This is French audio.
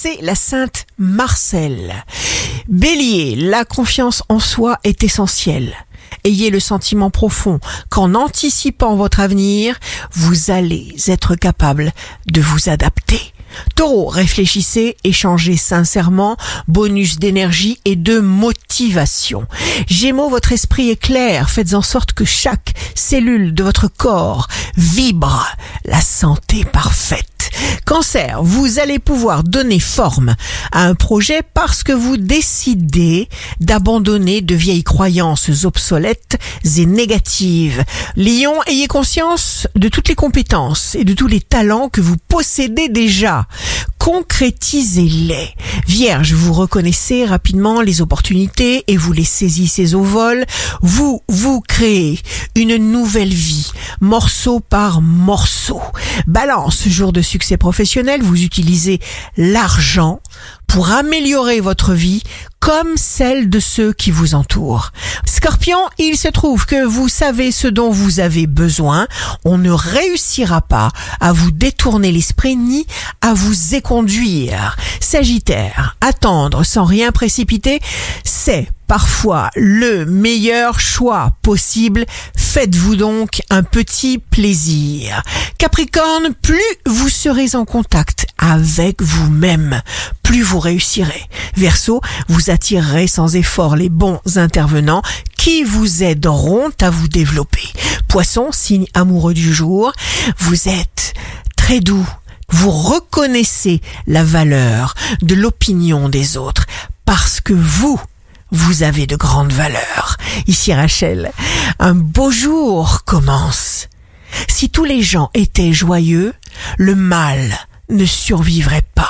c'est la sainte Marcel. Bélier, la confiance en soi est essentielle. Ayez le sentiment profond qu'en anticipant votre avenir, vous allez être capable de vous adapter. Taureau, réfléchissez, échangez sincèrement, bonus d'énergie et de motivation. Gémeaux, votre esprit est clair, faites en sorte que chaque cellule de votre corps vibre la santé parfaite. Cancer, vous allez pouvoir donner forme à un projet parce que vous décidez d'abandonner de vieilles croyances obsolètes et négatives. Lion, ayez conscience de toutes les compétences et de tous les talents que vous possédez déjà concrétisez-les. Vierge, vous reconnaissez rapidement les opportunités et vous les saisissez au vol. Vous, vous créez une nouvelle vie, morceau par morceau. Balance, jour de succès professionnel, vous utilisez l'argent pour améliorer votre vie comme celle de ceux qui vous entourent. Scorpion, il se trouve que vous savez ce dont vous avez besoin. On ne réussira pas à vous détourner l'esprit ni à vous éconduire. Sagittaire, attendre sans rien précipiter, c'est parfois le meilleur choix possible. Faites-vous donc un petit plaisir. Capricorne, plus vous serez en contact avec vous-même, plus vous réussirez. Verseau, vous attirerez sans effort les bons intervenants qui vous aideront à vous développer. Poisson, signe amoureux du jour, vous êtes très doux. Vous reconnaissez la valeur de l'opinion des autres parce que vous vous avez de grandes valeurs. Ici Rachel, un beau jour commence. Si tous les gens étaient joyeux, le mal ne survivrait pas.